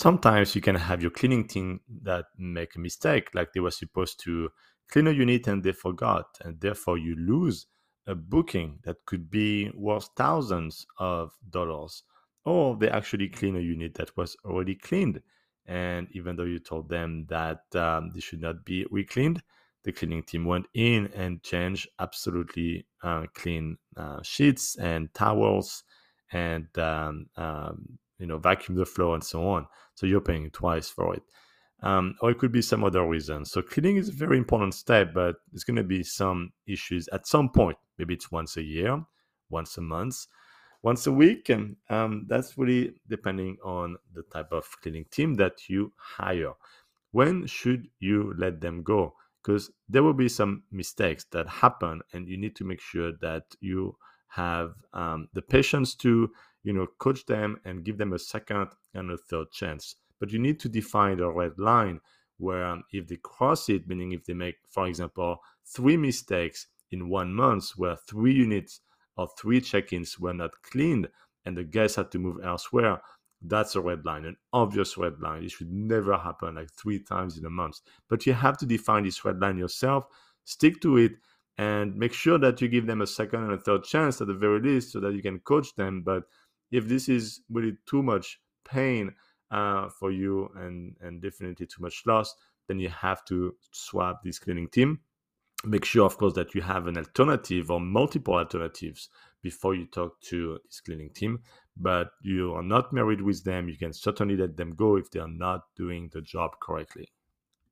sometimes you can have your cleaning team that make a mistake, like they were supposed to clean a unit and they forgot, and therefore you lose a booking that could be worth thousands of dollars. Or they actually clean a unit that was already cleaned. And even though you told them that um, they should not be recleaned, the cleaning team went in and changed absolutely uh, clean uh, sheets and towels and um, um, you know vacuum the floor and so on. So you're paying twice for it. Um, or it could be some other reason. So cleaning is a very important step, but it's going to be some issues at some point. Maybe it's once a year, once a month, once a week, and um, that's really depending on the type of cleaning team that you hire. When should you let them go? Because there will be some mistakes that happen, and you need to make sure that you have um, the patience to you know coach them and give them a second and a third chance. But you need to define a red line where um, if they cross it meaning if they make for example three mistakes in one month where three units or three check-ins were not cleaned and the guests had to move elsewhere that's a red line an obvious red line. It should never happen like three times in a month. But you have to define this red line yourself stick to it and make sure that you give them a second and a third chance at the very least so that you can coach them. But if this is really too much pain uh, for you and and definitely too much loss, then you have to swap this cleaning team. Make sure, of course, that you have an alternative or multiple alternatives before you talk to this cleaning team. But you are not married with them. You can certainly let them go if they are not doing the job correctly.